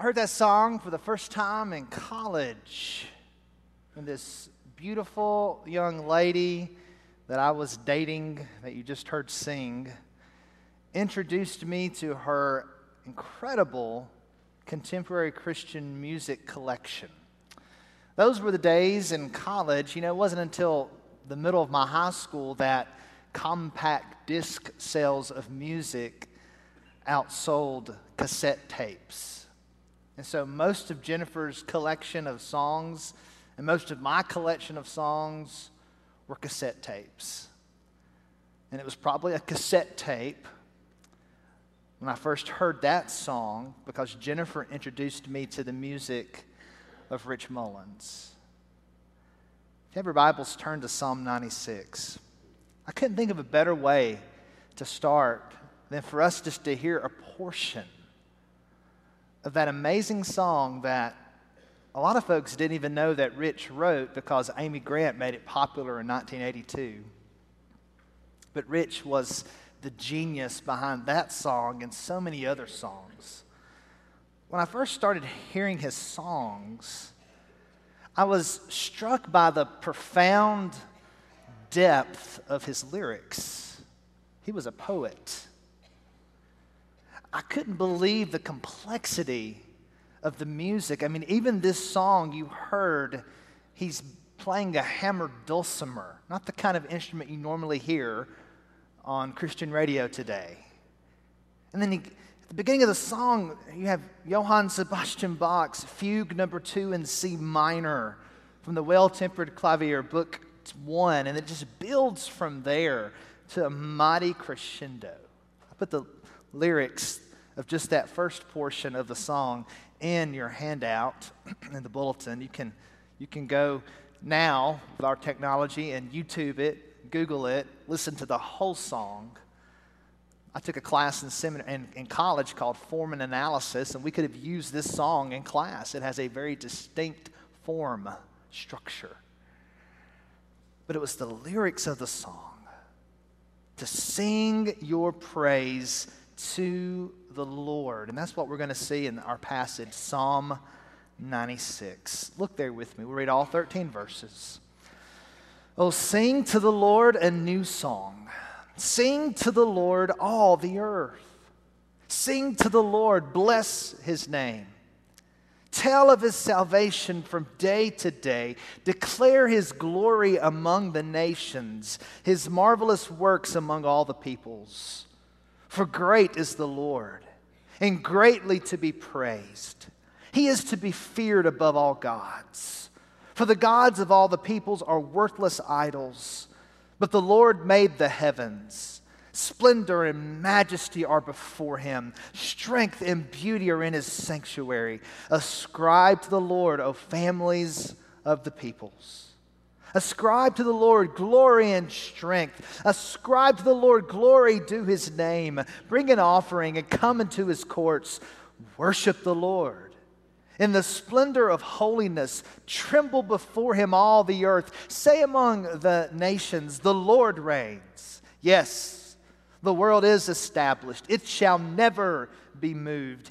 I heard that song for the first time in college when this beautiful young lady that I was dating, that you just heard sing, introduced me to her incredible contemporary Christian music collection. Those were the days in college. You know, it wasn't until the middle of my high school that compact disc sales of music outsold cassette tapes. And so most of Jennifer's collection of songs and most of my collection of songs were cassette tapes. And it was probably a cassette tape when I first heard that song because Jennifer introduced me to the music of Rich Mullins. If you have your Bibles, turn to Psalm 96. I couldn't think of a better way to start than for us just to hear a portion of that amazing song that a lot of folks didn't even know that Rich wrote because Amy Grant made it popular in 1982. But Rich was the genius behind that song and so many other songs. When I first started hearing his songs, I was struck by the profound depth of his lyrics. He was a poet. I couldn't believe the complexity of the music. I mean, even this song you heard, he's playing a hammered dulcimer, not the kind of instrument you normally hear on Christian radio today. And then he, at the beginning of the song, you have Johann Sebastian Bach's Fugue number two in C minor from the Well Tempered Clavier, book one, and it just builds from there to a mighty crescendo. I put the lyrics of just that first portion of the song in your handout in the bulletin. You can, you can go now with our technology and YouTube it, Google it, listen to the whole song. I took a class in, seminary, in, in college called Form and Analysis, and we could have used this song in class. It has a very distinct form structure. But it was the lyrics of the song to sing your praise to the Lord. And that's what we're going to see in our passage, Psalm 96. Look there with me. We'll read all 13 verses. Oh, sing to the Lord a new song. Sing to the Lord all the earth. Sing to the Lord, bless his name. Tell of his salvation from day to day. Declare his glory among the nations, his marvelous works among all the peoples. For great is the Lord, and greatly to be praised. He is to be feared above all gods. For the gods of all the peoples are worthless idols, but the Lord made the heavens. Splendor and majesty are before him. Strength and beauty are in his sanctuary. Ascribe to the Lord, O families of the peoples. Ascribe to the Lord glory and strength. Ascribe to the Lord glory due his name. Bring an offering and come into his courts. Worship the Lord. In the splendor of holiness, tremble before him all the earth. Say among the nations, The Lord reigns. Yes, the world is established, it shall never be moved.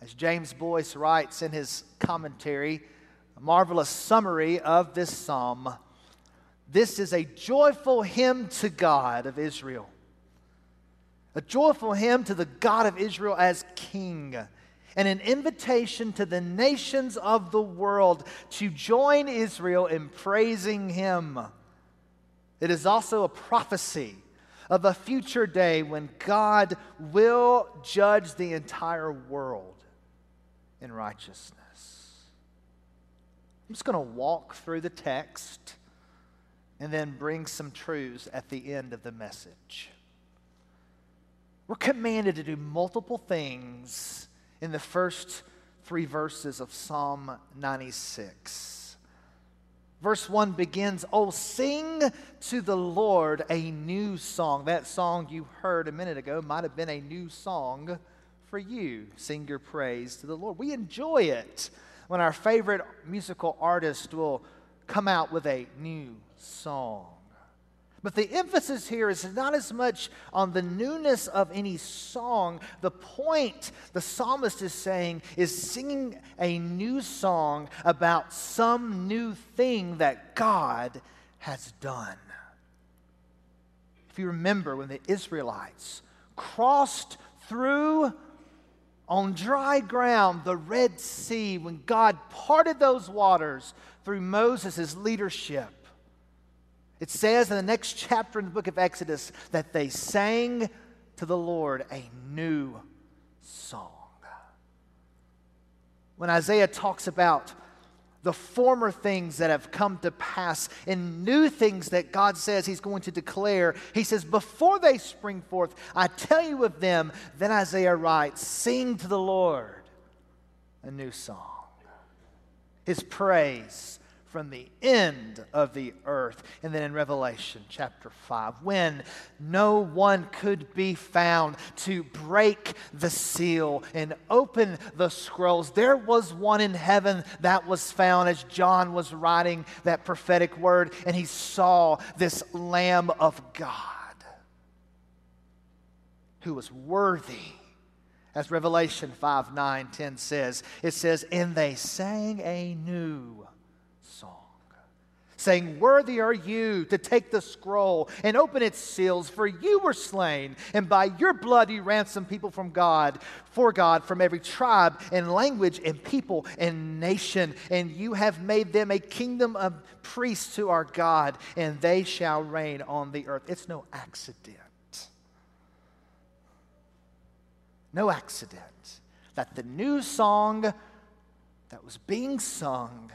As James Boice writes in his commentary, a marvelous summary of this psalm this is a joyful hymn to God of Israel, a joyful hymn to the God of Israel as King and an invitation to the nations of the world to join Israel in praising him. It is also a prophecy of a future day when God will judge the entire world in righteousness. I'm just going to walk through the text and then bring some truths at the end of the message. We're commanded to do multiple things in the first three verses of Psalm 96. Verse 1 begins, Oh, sing to the Lord a new song. That song you heard a minute ago might have been a new song for you. Sing your praise to the Lord. We enjoy it when our favorite musical artist will come out with a new song. But the emphasis here is not as much on the newness of any song. The point the psalmist is saying is singing a new song about some new thing that God has done. If you remember when the Israelites crossed through on dry ground the Red Sea, when God parted those waters through Moses' leadership, it says in the next chapter in the book of Exodus that they sang to the Lord a new song. When Isaiah talks about the former things that have come to pass and new things that God says He's going to declare. He says, Before they spring forth, I tell you of them. Then Isaiah writes, Sing to the Lord a new song. His praise from the end of the earth. And then in Revelation chapter 5, when no one could be found to break the seal and open the scrolls, there was one in heaven that was found as John was writing that prophetic word, and he saw this Lamb of God who was worthy as Revelation 5 9 10 says, it says, And they sang a new saying, Worthy are you to take the scroll and open its seals, for you were slain, and by your blood you ransomed people from God, for God, from every tribe and language and people and nation. And you have made them a kingdom of priests to our God, and they shall reign on the earth. It's no accident. No accident that the new song that was being sung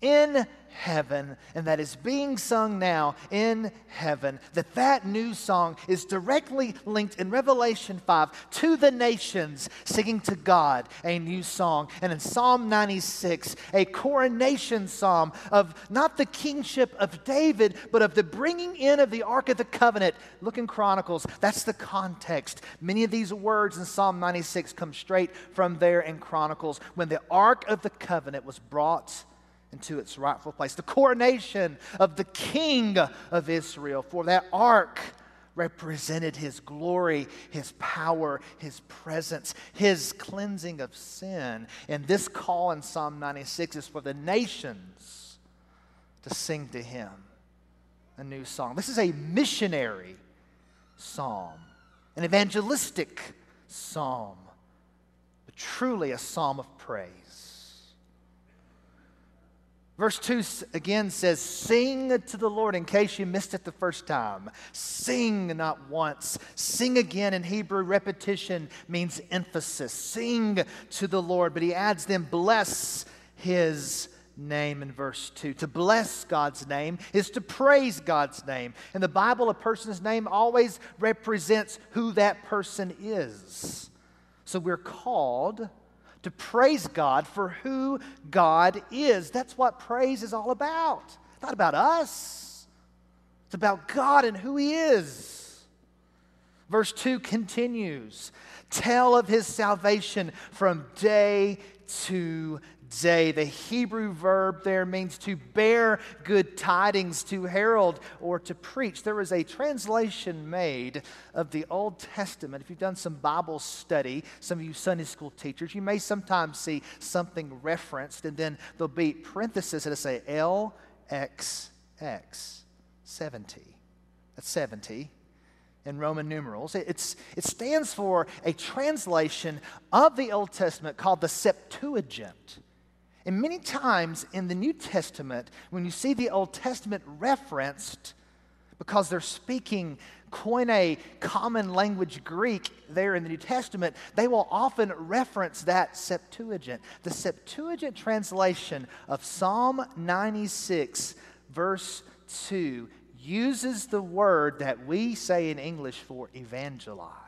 in heaven and that is being sung now in heaven that that new song is directly linked in revelation 5 to the nations singing to god a new song. And in psalm 96 a coronation psalm of not the kingship of david but of the bringing in of the ark of the covenant. Look in chronicles. That's the context. Many of these words in psalm 96 come straight from there in chronicles when the ark of the covenant was brought into its rightful place. The coronation of the king of Israel, for that ark represented his glory, his power, his presence, his cleansing of sin. And this call in Psalm 96 is for the nations to sing to him a new song. This is a missionary psalm, an evangelistic psalm, but truly a psalm of praise. Verse 2 again says, Sing to the Lord in case you missed it the first time. Sing not once. Sing again in Hebrew. Repetition means emphasis. Sing to the Lord. But he adds, then bless his name in verse 2. To bless God's name is to praise God's name. In the Bible, a person's name always represents who that person is. So we're called to praise God for who God is. That's what praise is all about. It's not about us, it's about God and who He is. Verse 2 continues Tell of His salvation from day to day. The Hebrew verb there means to bear good tidings, to herald, or to preach. There is a translation made of the Old Testament. If you've done some Bible study, some of you Sunday school teachers, you may sometimes see something referenced, and then there'll be parentheses that'll say LXX 70. That's 70 in Roman numerals. It's, it stands for a translation of the Old Testament called the Septuagint. And many times in the New Testament, when you see the Old Testament referenced, because they're speaking Koine, common language Greek, there in the New Testament, they will often reference that Septuagint. The Septuagint translation of Psalm 96, verse 2, uses the word that we say in English for evangelize.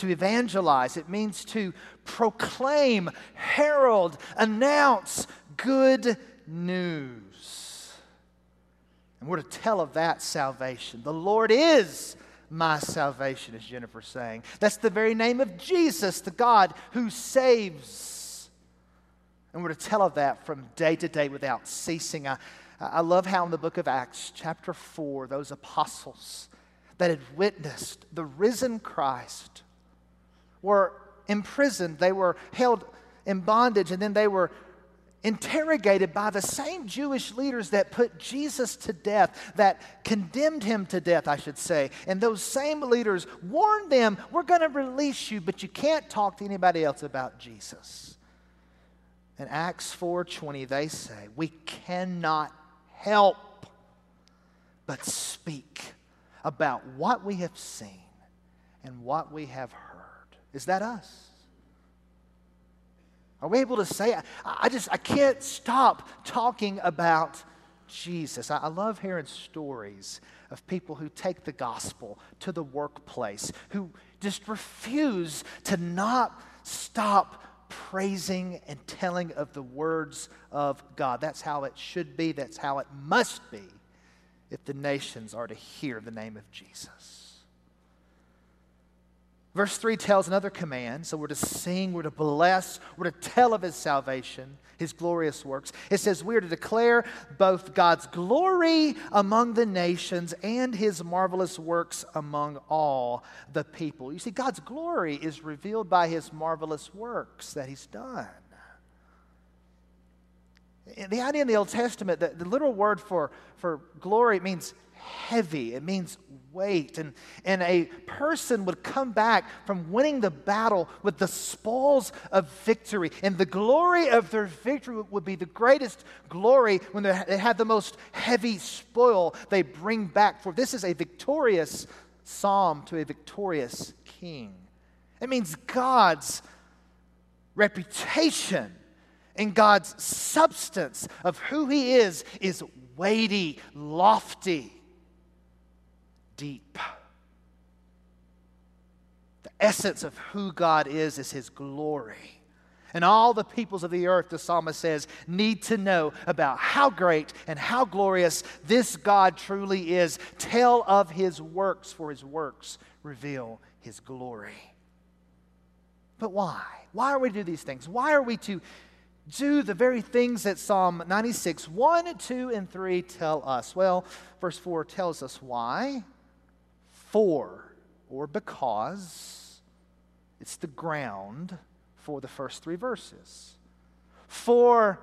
To evangelize. It means to proclaim, herald, announce good news. And we're to tell of that salvation. The Lord is my salvation, as Jennifer's saying. That's the very name of Jesus, the God who saves. And we're to tell of that from day to day without ceasing. I, I love how in the book of Acts, chapter 4, those apostles that had witnessed the risen Christ were imprisoned, they were held in bondage, and then they were interrogated by the same Jewish leaders that put Jesus to death, that condemned him to death, I should say. And those same leaders warned them, We're going to release you, but you can't talk to anybody else about Jesus. In Acts 4:20 they say, "We cannot help but speak about what we have seen and what we have heard." Is that us? Are we able to say, I, I just, I can't stop talking about Jesus? I, I love hearing stories of people who take the gospel to the workplace, who just refuse to not stop praising and telling of the words of God. That's how it should be, that's how it must be if the nations are to hear the name of Jesus. Verse 3 tells another command. So we're to sing, we're to bless, we're to tell of his salvation, his glorious works. It says we are to declare both God's glory among the nations and his marvelous works among all the people. You see, God's glory is revealed by his marvelous works that he's done. The idea in the Old Testament, the, the literal word for, for glory means heavy, it means weight. And, and a person would come back from winning the battle with the spoils of victory. And the glory of their victory would be the greatest glory when they had the most heavy spoil they bring back. For this is a victorious psalm to a victorious king. It means God's reputation and God's substance of who He is is weighty, lofty deep. The essence of who God is is His glory. And all the peoples of the earth, the psalmist says, need to know about how great and how glorious this God truly is. Tell of his works, for his works reveal his glory. But why? Why are we to do these things? Why are we to do the very things that Psalm 96, 1, 2, and 3 tell us? Well, verse 4 tells us why for or because. It's the ground for the first three verses. For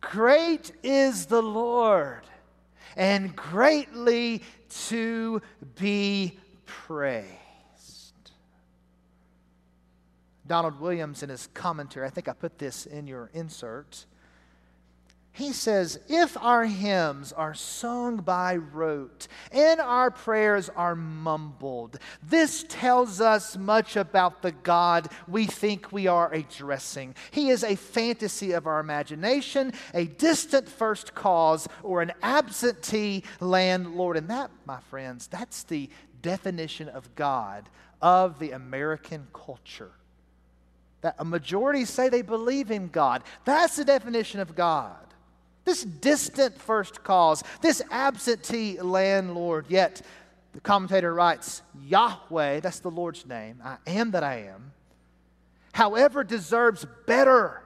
great is the Lord, and greatly to be praised. Donald Williams, in his commentary, I think I put this in your insert he says, if our hymns are sung by rote and our prayers are mumbled, this tells us much about the God we think we are addressing. He is a fantasy of our imagination, a distant first cause, or an absentee landlord. And that, my friends, that's the definition of God of the American culture. That a majority say they believe in God. That's the definition of God. This distant first cause, this absentee landlord. Yet, the commentator writes, Yahweh, that's the Lord's name, I am that I am, however, deserves better.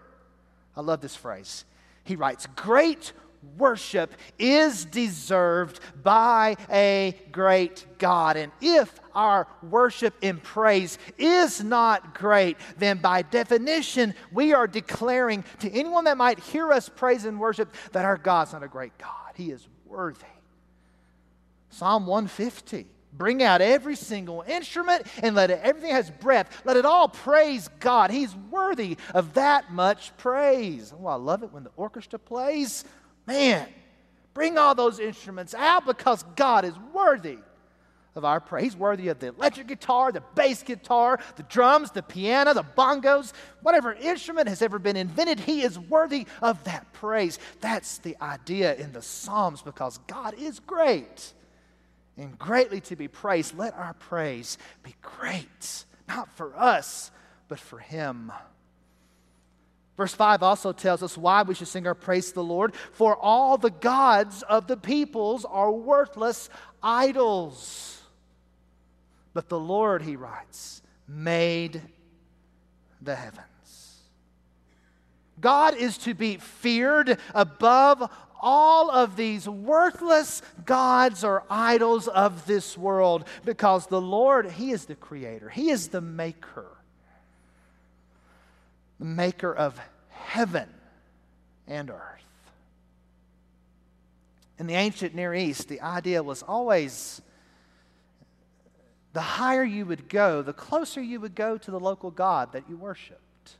I love this phrase. He writes, Great worship is deserved by a great God. And if our worship and praise is not great, then by definition, we are declaring to anyone that might hear us praise and worship that our God's not a great God. He is worthy. Psalm 150. Bring out every single instrument and let it, everything has breath. Let it all praise God. He's worthy of that much praise. Oh, I love it when the orchestra plays. Man, bring all those instruments out because God is worthy of our praise. He's worthy of the electric guitar, the bass guitar, the drums, the piano, the bongos, whatever instrument has ever been invented. He is worthy of that praise. That's the idea in the Psalms because God is great and greatly to be praised. Let our praise be great not for us, but for him. Verse 5 also tells us why we should sing our praise to the Lord. For all the gods of the peoples are worthless idols. But the Lord, he writes, made the heavens. God is to be feared above all of these worthless gods or idols of this world because the Lord, He is the creator, He is the maker, the maker of heaven and earth. In the ancient Near East, the idea was always the higher you would go, the closer you would go to the local God that you worshiped.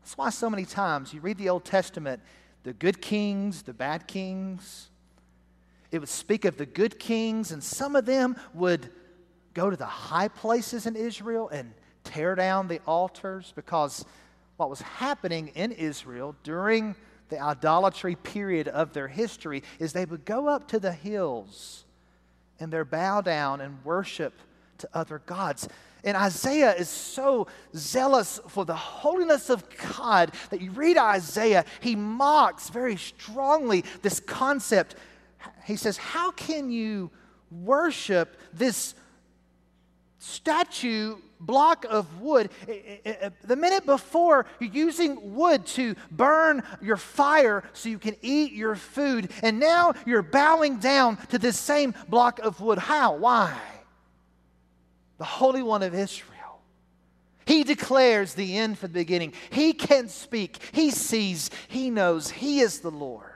That's why so many times you read the Old Testament the good kings, the bad kings. It would speak of the good kings, and some of them would go to the high places in Israel and tear down the altars because what was happening in Israel during the idolatry period of their history is they would go up to the hills and they bow down and worship to other gods. And Isaiah is so zealous for the holiness of God that you read Isaiah, he mocks very strongly this concept. He says, How can you worship this statue block of wood? Uh, the minute before, you're using wood to burn your fire so you can eat your food. And now you're bowing down to this same block of wood. How? Why? the Holy One of Israel. He declares the end from the beginning. He can speak. He sees. He knows. He is the Lord.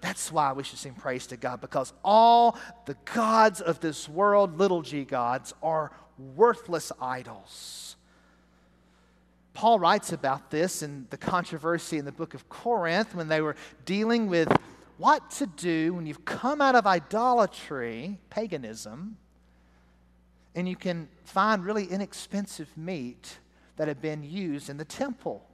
That's why we should sing praise to God because all the gods of this world, little g gods, are worthless idols. Paul writes about this in the controversy in the book of Corinth when they were dealing with what to do when you've come out of idolatry, paganism, and you can find really inexpensive meat that had been used in the temple.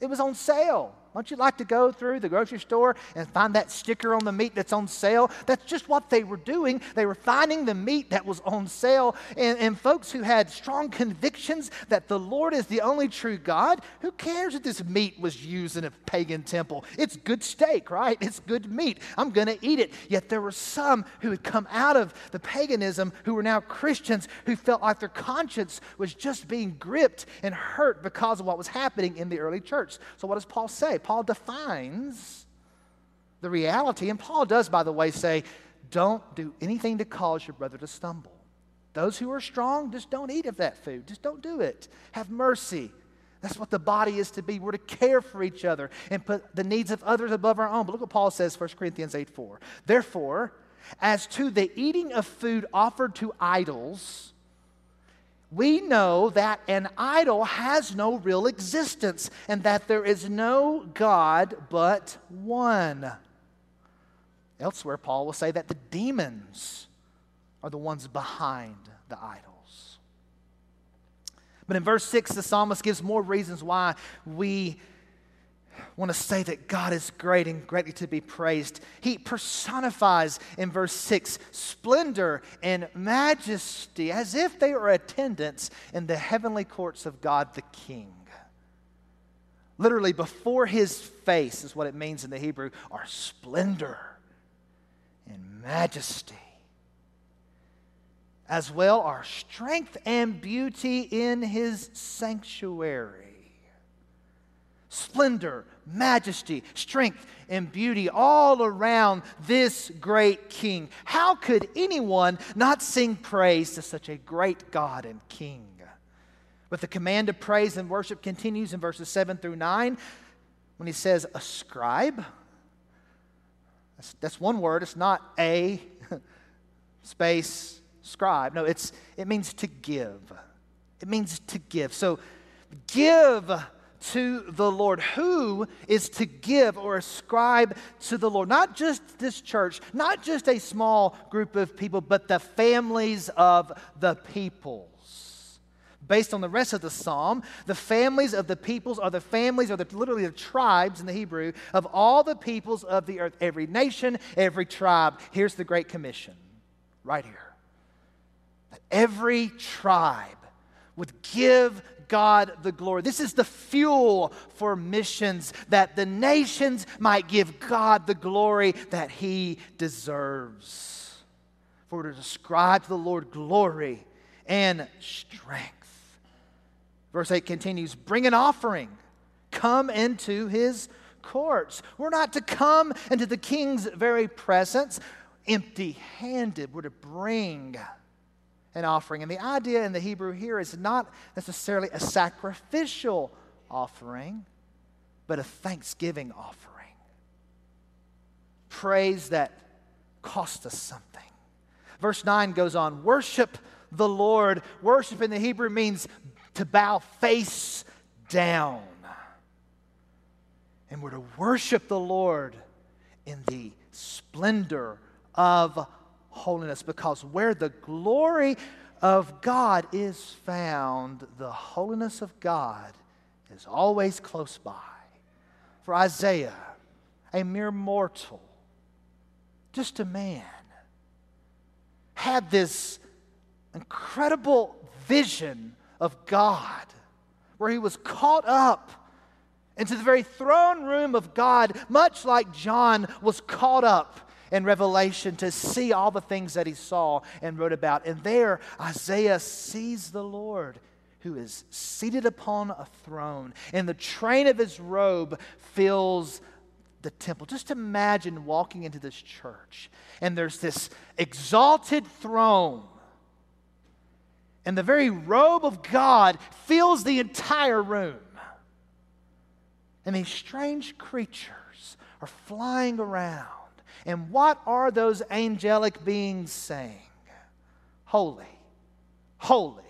It was on sale. Don't you like to go through the grocery store and find that sticker on the meat that's on sale? That's just what they were doing. They were finding the meat that was on sale. And, and folks who had strong convictions that the Lord is the only true God, who cares if this meat was used in a pagan temple? It's good steak, right? It's good meat. I'm going to eat it. Yet there were some who had come out of the paganism who were now Christians who felt like their conscience was just being gripped and hurt because of what was happening in the early church. So, what does Paul say? Paul defines the reality. And Paul does, by the way, say, don't do anything to cause your brother to stumble. Those who are strong, just don't eat of that food. Just don't do it. Have mercy. That's what the body is to be. We're to care for each other and put the needs of others above our own. But look what Paul says, 1 Corinthians 8 4. Therefore, as to the eating of food offered to idols, we know that an idol has no real existence and that there is no God but one. Elsewhere, Paul will say that the demons are the ones behind the idols. But in verse 6, the psalmist gives more reasons why we want to say that God is great and greatly to be praised. He personifies in verse 6 splendor and majesty as if they were attendants in the heavenly courts of God the King. Literally, before his face is what it means in the Hebrew, are splendor and majesty. As well are strength and beauty in his sanctuary splendor, majesty, strength, and beauty all around this great king. How could anyone not sing praise to such a great God and king? But the command of praise and worship continues in verses 7 through 9 when he says, ascribe. That's, that's one word, it's not a space scribe. No, it's, it means to give. It means to give. So give to the Lord. Who is to give or ascribe to the Lord? Not just this church, not just a small group of people, but the families of the peoples. Based on the rest of the psalm, the families of the peoples are the families, or the, literally the tribes in the Hebrew, of all the peoples of the earth. Every nation, every tribe. Here's the Great Commission right here that every tribe would give God the glory. This is the fuel for missions, that the nations might give God the glory that he deserves. For to describe to the Lord glory and strength. Verse 8 continues Bring an offering, come into his courts. We're not to come into the king's very presence empty handed. We're to bring an offering. And the idea in the Hebrew here is not necessarily a sacrificial offering, but a thanksgiving offering. Praise that cost us something. Verse 9 goes on worship the Lord. Worship in the Hebrew means to bow face down. And we're to worship the Lord in the splendor of holiness because where the glory of God is found, the holiness of God is always close by. For Isaiah, a mere mortal, just a man, had this incredible vision of God where he was caught up into the very throne room of God, much like John was caught up in Revelation to see all the things that he saw and wrote about. And there, Isaiah sees the Lord who is seated upon a throne, and the train of his robe fills the temple. Just imagine walking into this church, and there's this exalted throne. And the very robe of God fills the entire room. And these strange creatures are flying around. And what are those angelic beings saying? Holy, holy,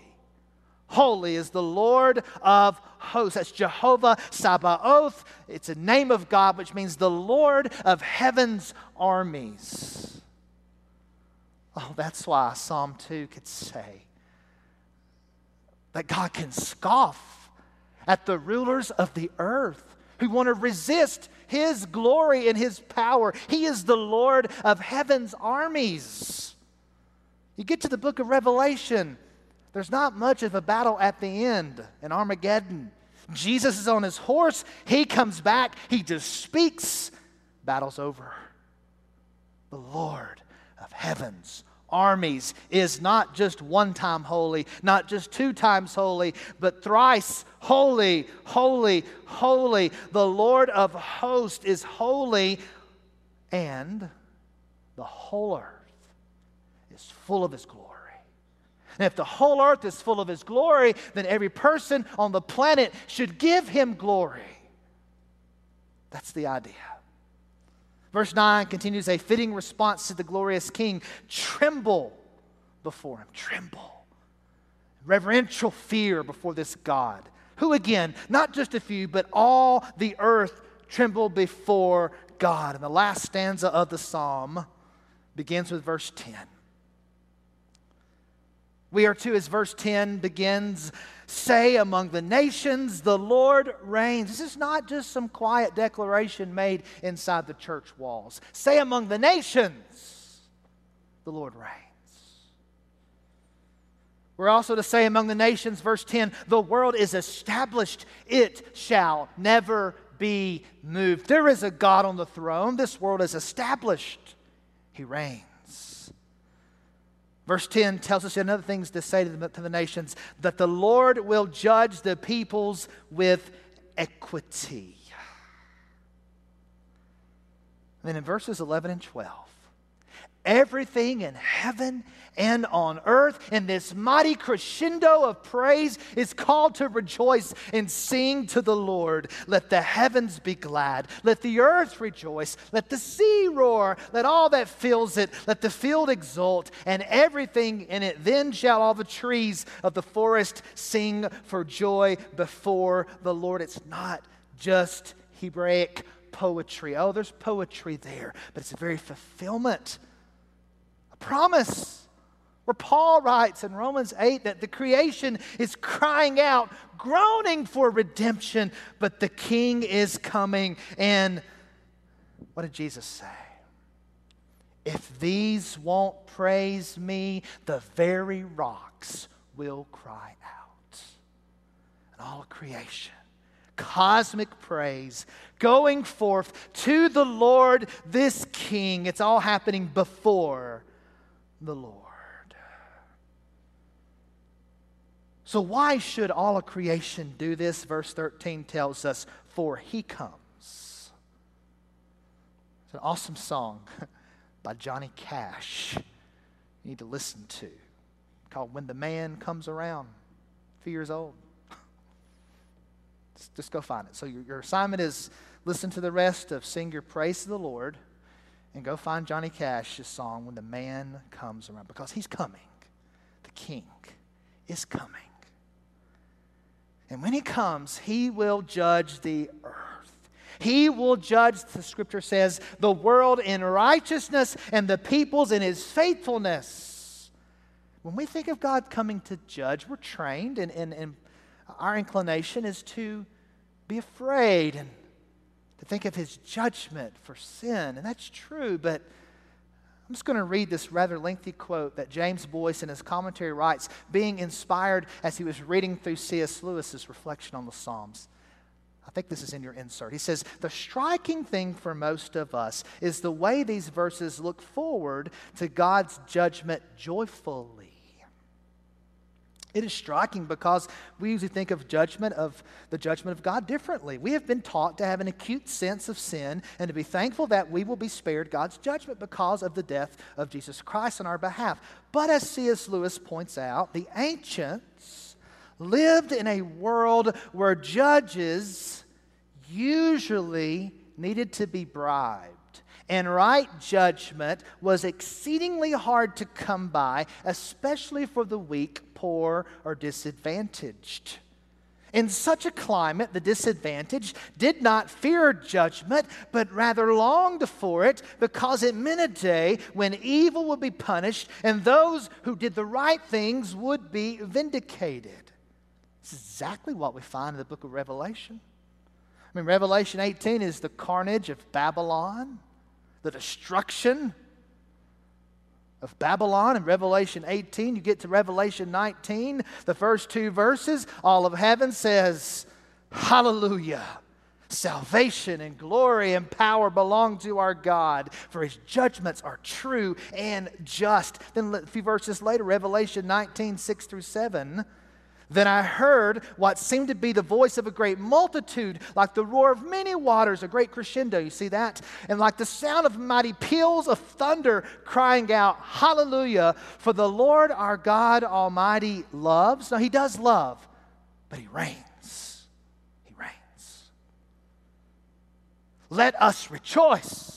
holy is the Lord of hosts. That's Jehovah Sabaoth. It's a name of God, which means the Lord of heaven's armies. Oh, that's why Psalm 2 could say that God can scoff at the rulers of the earth who want to resist his glory and His power. He is the Lord of heaven's armies. You get to the book of Revelation, there's not much of a battle at the end in Armageddon. Jesus is on his horse, he comes back, he just speaks, battle's over. The Lord of heaven's armies is not just one time holy, not just two times holy, but thrice holy, holy, holy. The Lord of hosts is holy, and the whole earth is full of his glory. And if the whole earth is full of his glory, then every person on the planet should give him glory. That's the idea. Verse 9 continues a fitting response to the glorious king tremble before him, tremble. Reverential fear before this God, who again, not just a few, but all the earth tremble before God. And the last stanza of the psalm begins with verse 10. We are to, as verse 10 begins, say among the nations, the Lord reigns. This is not just some quiet declaration made inside the church walls. Say among the nations, the Lord reigns. We're also to say among the nations, verse 10, the world is established, it shall never be moved. There is a God on the throne, this world is established, He reigns. Verse 10 tells us yet another things to say to the, to the nations that the Lord will judge the peoples with equity. And then in verses 11 and 12, everything in heaven and on earth in this mighty crescendo of praise is called to rejoice and sing to the Lord. Let the heavens be glad. Let the earth rejoice. Let the sea roar. Let all that fills it. Let the field exult and everything in it. Then shall all the trees of the forest sing for joy before the Lord. It's not just Hebraic poetry. Oh, there's poetry there, but it's a very fulfillment, a promise where Paul writes in Romans 8 that the creation is crying out, groaning for redemption, but the king is coming. And what did Jesus say? If these won't praise me, the very rocks will cry out. And all creation, cosmic praise, going forth to the Lord, this King. It's all happening before the Lord. So, why should all of creation do this? Verse 13 tells us, For he comes. It's an awesome song by Johnny Cash you need to listen to called When the Man Comes Around, a few years old. Just go find it. So, your, your assignment is listen to the rest of Sing Your Praise to the Lord and go find Johnny Cash's song When the Man Comes Around because he's coming. The King is coming. And when he comes, he will judge the earth. He will judge, the scripture says, the world in righteousness and the peoples in his faithfulness. When we think of God coming to judge, we're trained, and, and, and our inclination is to be afraid and to think of his judgment for sin. And that's true, but I'm just going to read this rather lengthy quote that James Boice in his commentary writes, being inspired as he was reading through C.S. Lewis's reflection on the Psalms. I think this is in your insert. He says, The striking thing for most of us is the way these verses look forward to God's judgment joyfully. It is striking because we usually think of judgment of the judgment of God differently. We have been taught to have an acute sense of sin and to be thankful that we will be spared God's judgment because of the death of Jesus Christ on our behalf. But as C.S. Lewis points out, the ancients lived in a world where judges usually needed to be bribed and right judgment was exceedingly hard to come by, especially for the weak, poor, or disadvantaged. In such a climate, the disadvantaged did not fear judgment, but rather longed for it because it meant a day when evil would be punished and those who did the right things would be vindicated. It's exactly what we find in the book of Revelation. I mean, Revelation 18 is the carnage of Babylon the destruction of Babylon in Revelation 18. You get to Revelation 19, the first two verses, all of heaven says, Hallelujah. Salvation and glory and power belong to our God, for his judgments are true and just. Then a few verses later, Revelation 19, 6 through 7 then I heard what seemed to be the voice of a great multitude, like the roar of many waters, a great crescendo. You see that? And like the sound of mighty peals of thunder crying out, Hallelujah! For the Lord our God Almighty loves. Now, He does love, but He reigns. He reigns. Let us rejoice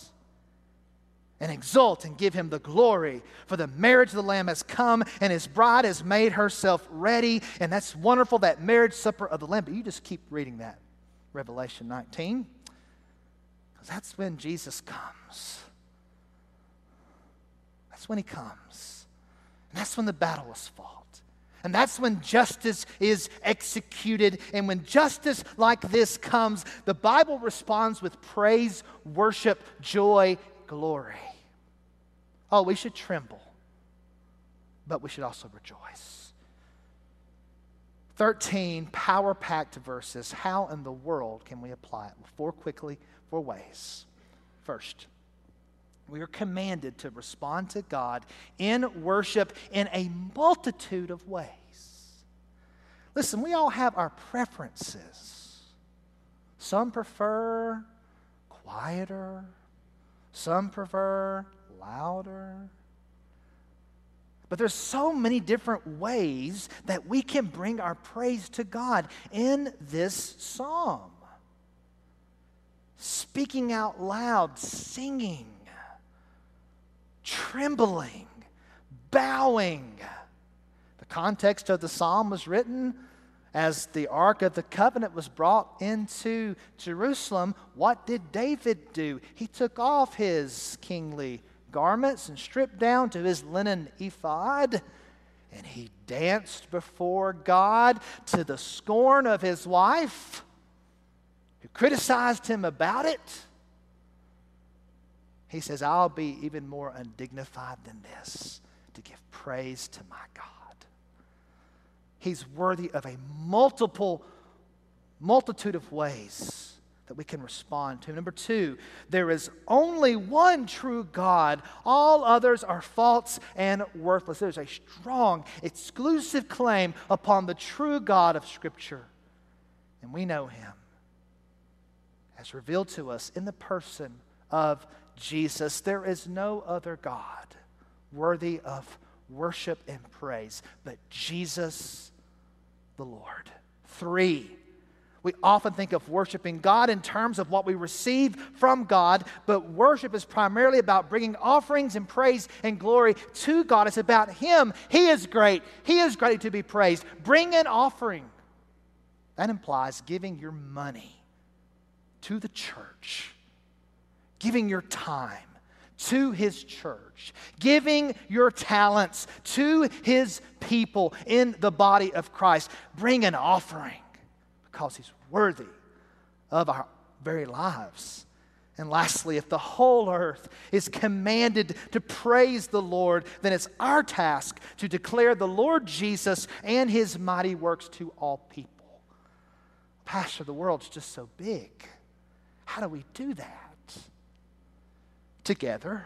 and exult and give him the glory. For the marriage of the Lamb has come, and his bride has made herself ready. And that's wonderful, that marriage supper of the Lamb. But you just keep reading that, Revelation 19, because that's when Jesus comes. That's when he comes. And that's when the battle is fought. And that's when justice is executed. And when justice like this comes, the Bible responds with praise, worship, joy, glory. Oh, we should tremble, but we should also rejoice. 13 power packed verses. How in the world can we apply it? Four quickly, four ways. First, we are commanded to respond to God in worship in a multitude of ways. Listen, we all have our preferences. Some prefer quieter, some prefer louder. But there's so many different ways that we can bring our praise to God in this psalm. Speaking out loud, singing, trembling, bowing. The context of the psalm was written as the Ark of the Covenant was brought into Jerusalem, what did David do? He took off his kingly garments and stripped down to his linen ephod, and he danced before God to the scorn of his wife, who criticized him about it. He says, I'll be even more undignified than this to give praise to my God. He's worthy of a multiple, multitude of ways that we can respond to. Number two, there is only one true God. All others are false and worthless. There's a strong, exclusive claim upon the true God of Scripture. And we know him as revealed to us in the person of Jesus. There is no other God worthy of worship and praise but Jesus the Lord. Three, we often think of worshiping God in terms of what we receive from God, but worship is primarily about bringing offerings and praise and glory to God. It's about Him. He is great. He is great to be praised. Bring an offering. That implies giving your money to the church, giving your time to his church, giving your talents to his people in the body of Christ. Bring an offering because he's worthy of our very lives. And lastly, if the whole earth is commanded to praise the Lord, then it's our task to declare the Lord Jesus and his mighty works to all people. Pastor, the world's just so big. How do we do that? Together,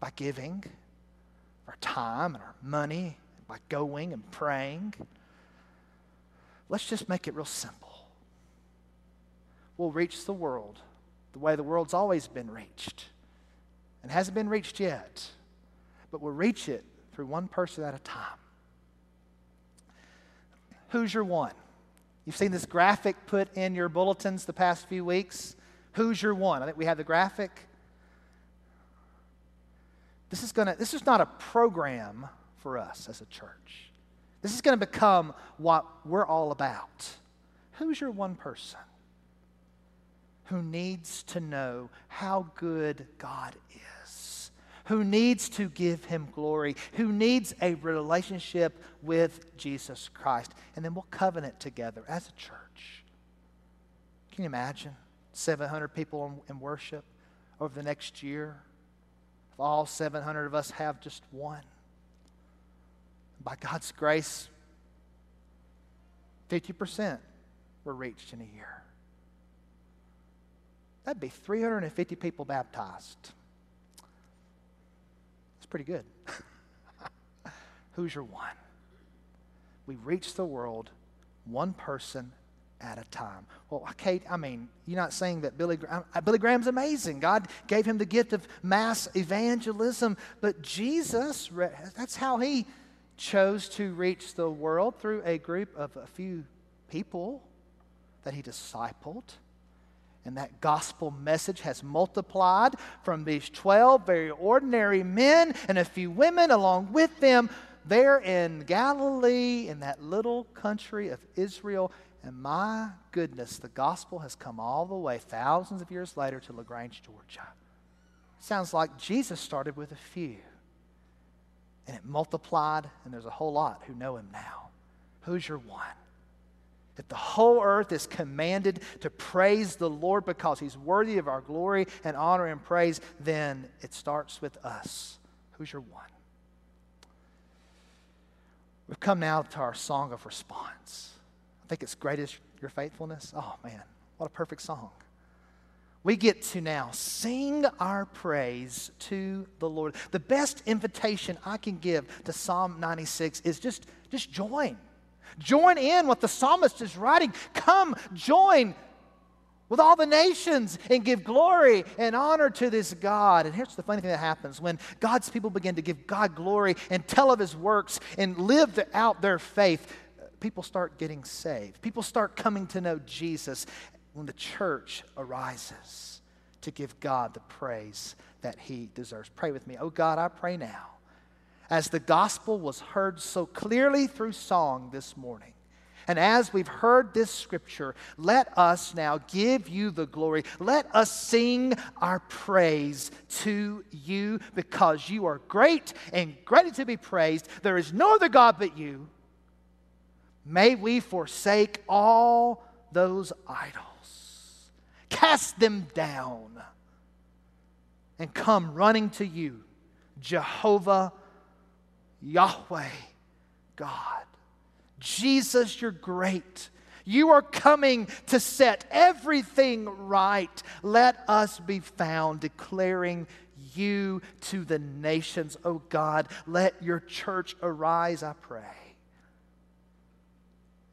by giving our time and our money, by going and praying. Let's just make it real simple. We'll reach the world the way the world's always been reached and hasn't been reached yet, but we'll reach it through one person at a time. Who's your one? You've seen this graphic put in your bulletins the past few weeks. Who's your one? I think we have the graphic. This is going to this is not a program for us as a church. This is going to become what we're all about. Who's your one person who needs to know how good God is? Who needs to give him glory? Who needs a relationship with Jesus Christ? And then we'll covenant together as a church. Can you imagine 700 people in worship over the next year? If all 700 of us have just one by God's grace, 50% were reached in a year. That'd be 350 people baptized. That's pretty good. Who's your one? We reach the world one person at a time. Well, Kate, I mean, you're not saying that Billy Billy Graham's amazing. God gave him the gift of mass evangelism, but Jesus, that's how he chose to reach the world through a group of a few people that he discipled. And that gospel message has multiplied from these 12 very ordinary men and a few women along with them there in Galilee, in that little country of Israel. And my goodness, the gospel has come all the way thousands of years later to LaGrange, Georgia. Sounds like Jesus started with a few and it multiplied, and there's a whole lot who know him now. Who's your one? If the whole earth is commanded to praise the Lord because he's worthy of our glory and honor and praise, then it starts with us. Who's your one? We've come now to our song of response. Think it's Great is Your Faithfulness. Oh, man, what a perfect song we get to now sing our praise to the Lord. The best invitation I can give to Psalm 96 is just, just join. Join in what the psalmist is writing. Come, join with all the nations and give glory and honor to this God. And here's the funny thing that happens when God's people begin to give God glory and tell of his works and live out their faith, people start getting saved. People start coming to know Jesus when the church arises to give God the praise that he deserves. Pray with me. Oh God, I pray now, as the gospel was heard so clearly through song this morning, and as we've heard this scripture, let us now give you the glory. Let us sing our praise to you because you are great and greatly to be praised. There is no other God but you. May we forsake all those idols cast them down, and come running to you, Jehovah, Yahweh, God. Jesus, you're great. You are coming to set everything right. Let us be found declaring you to the nations, O oh God. Let your church arise, I pray.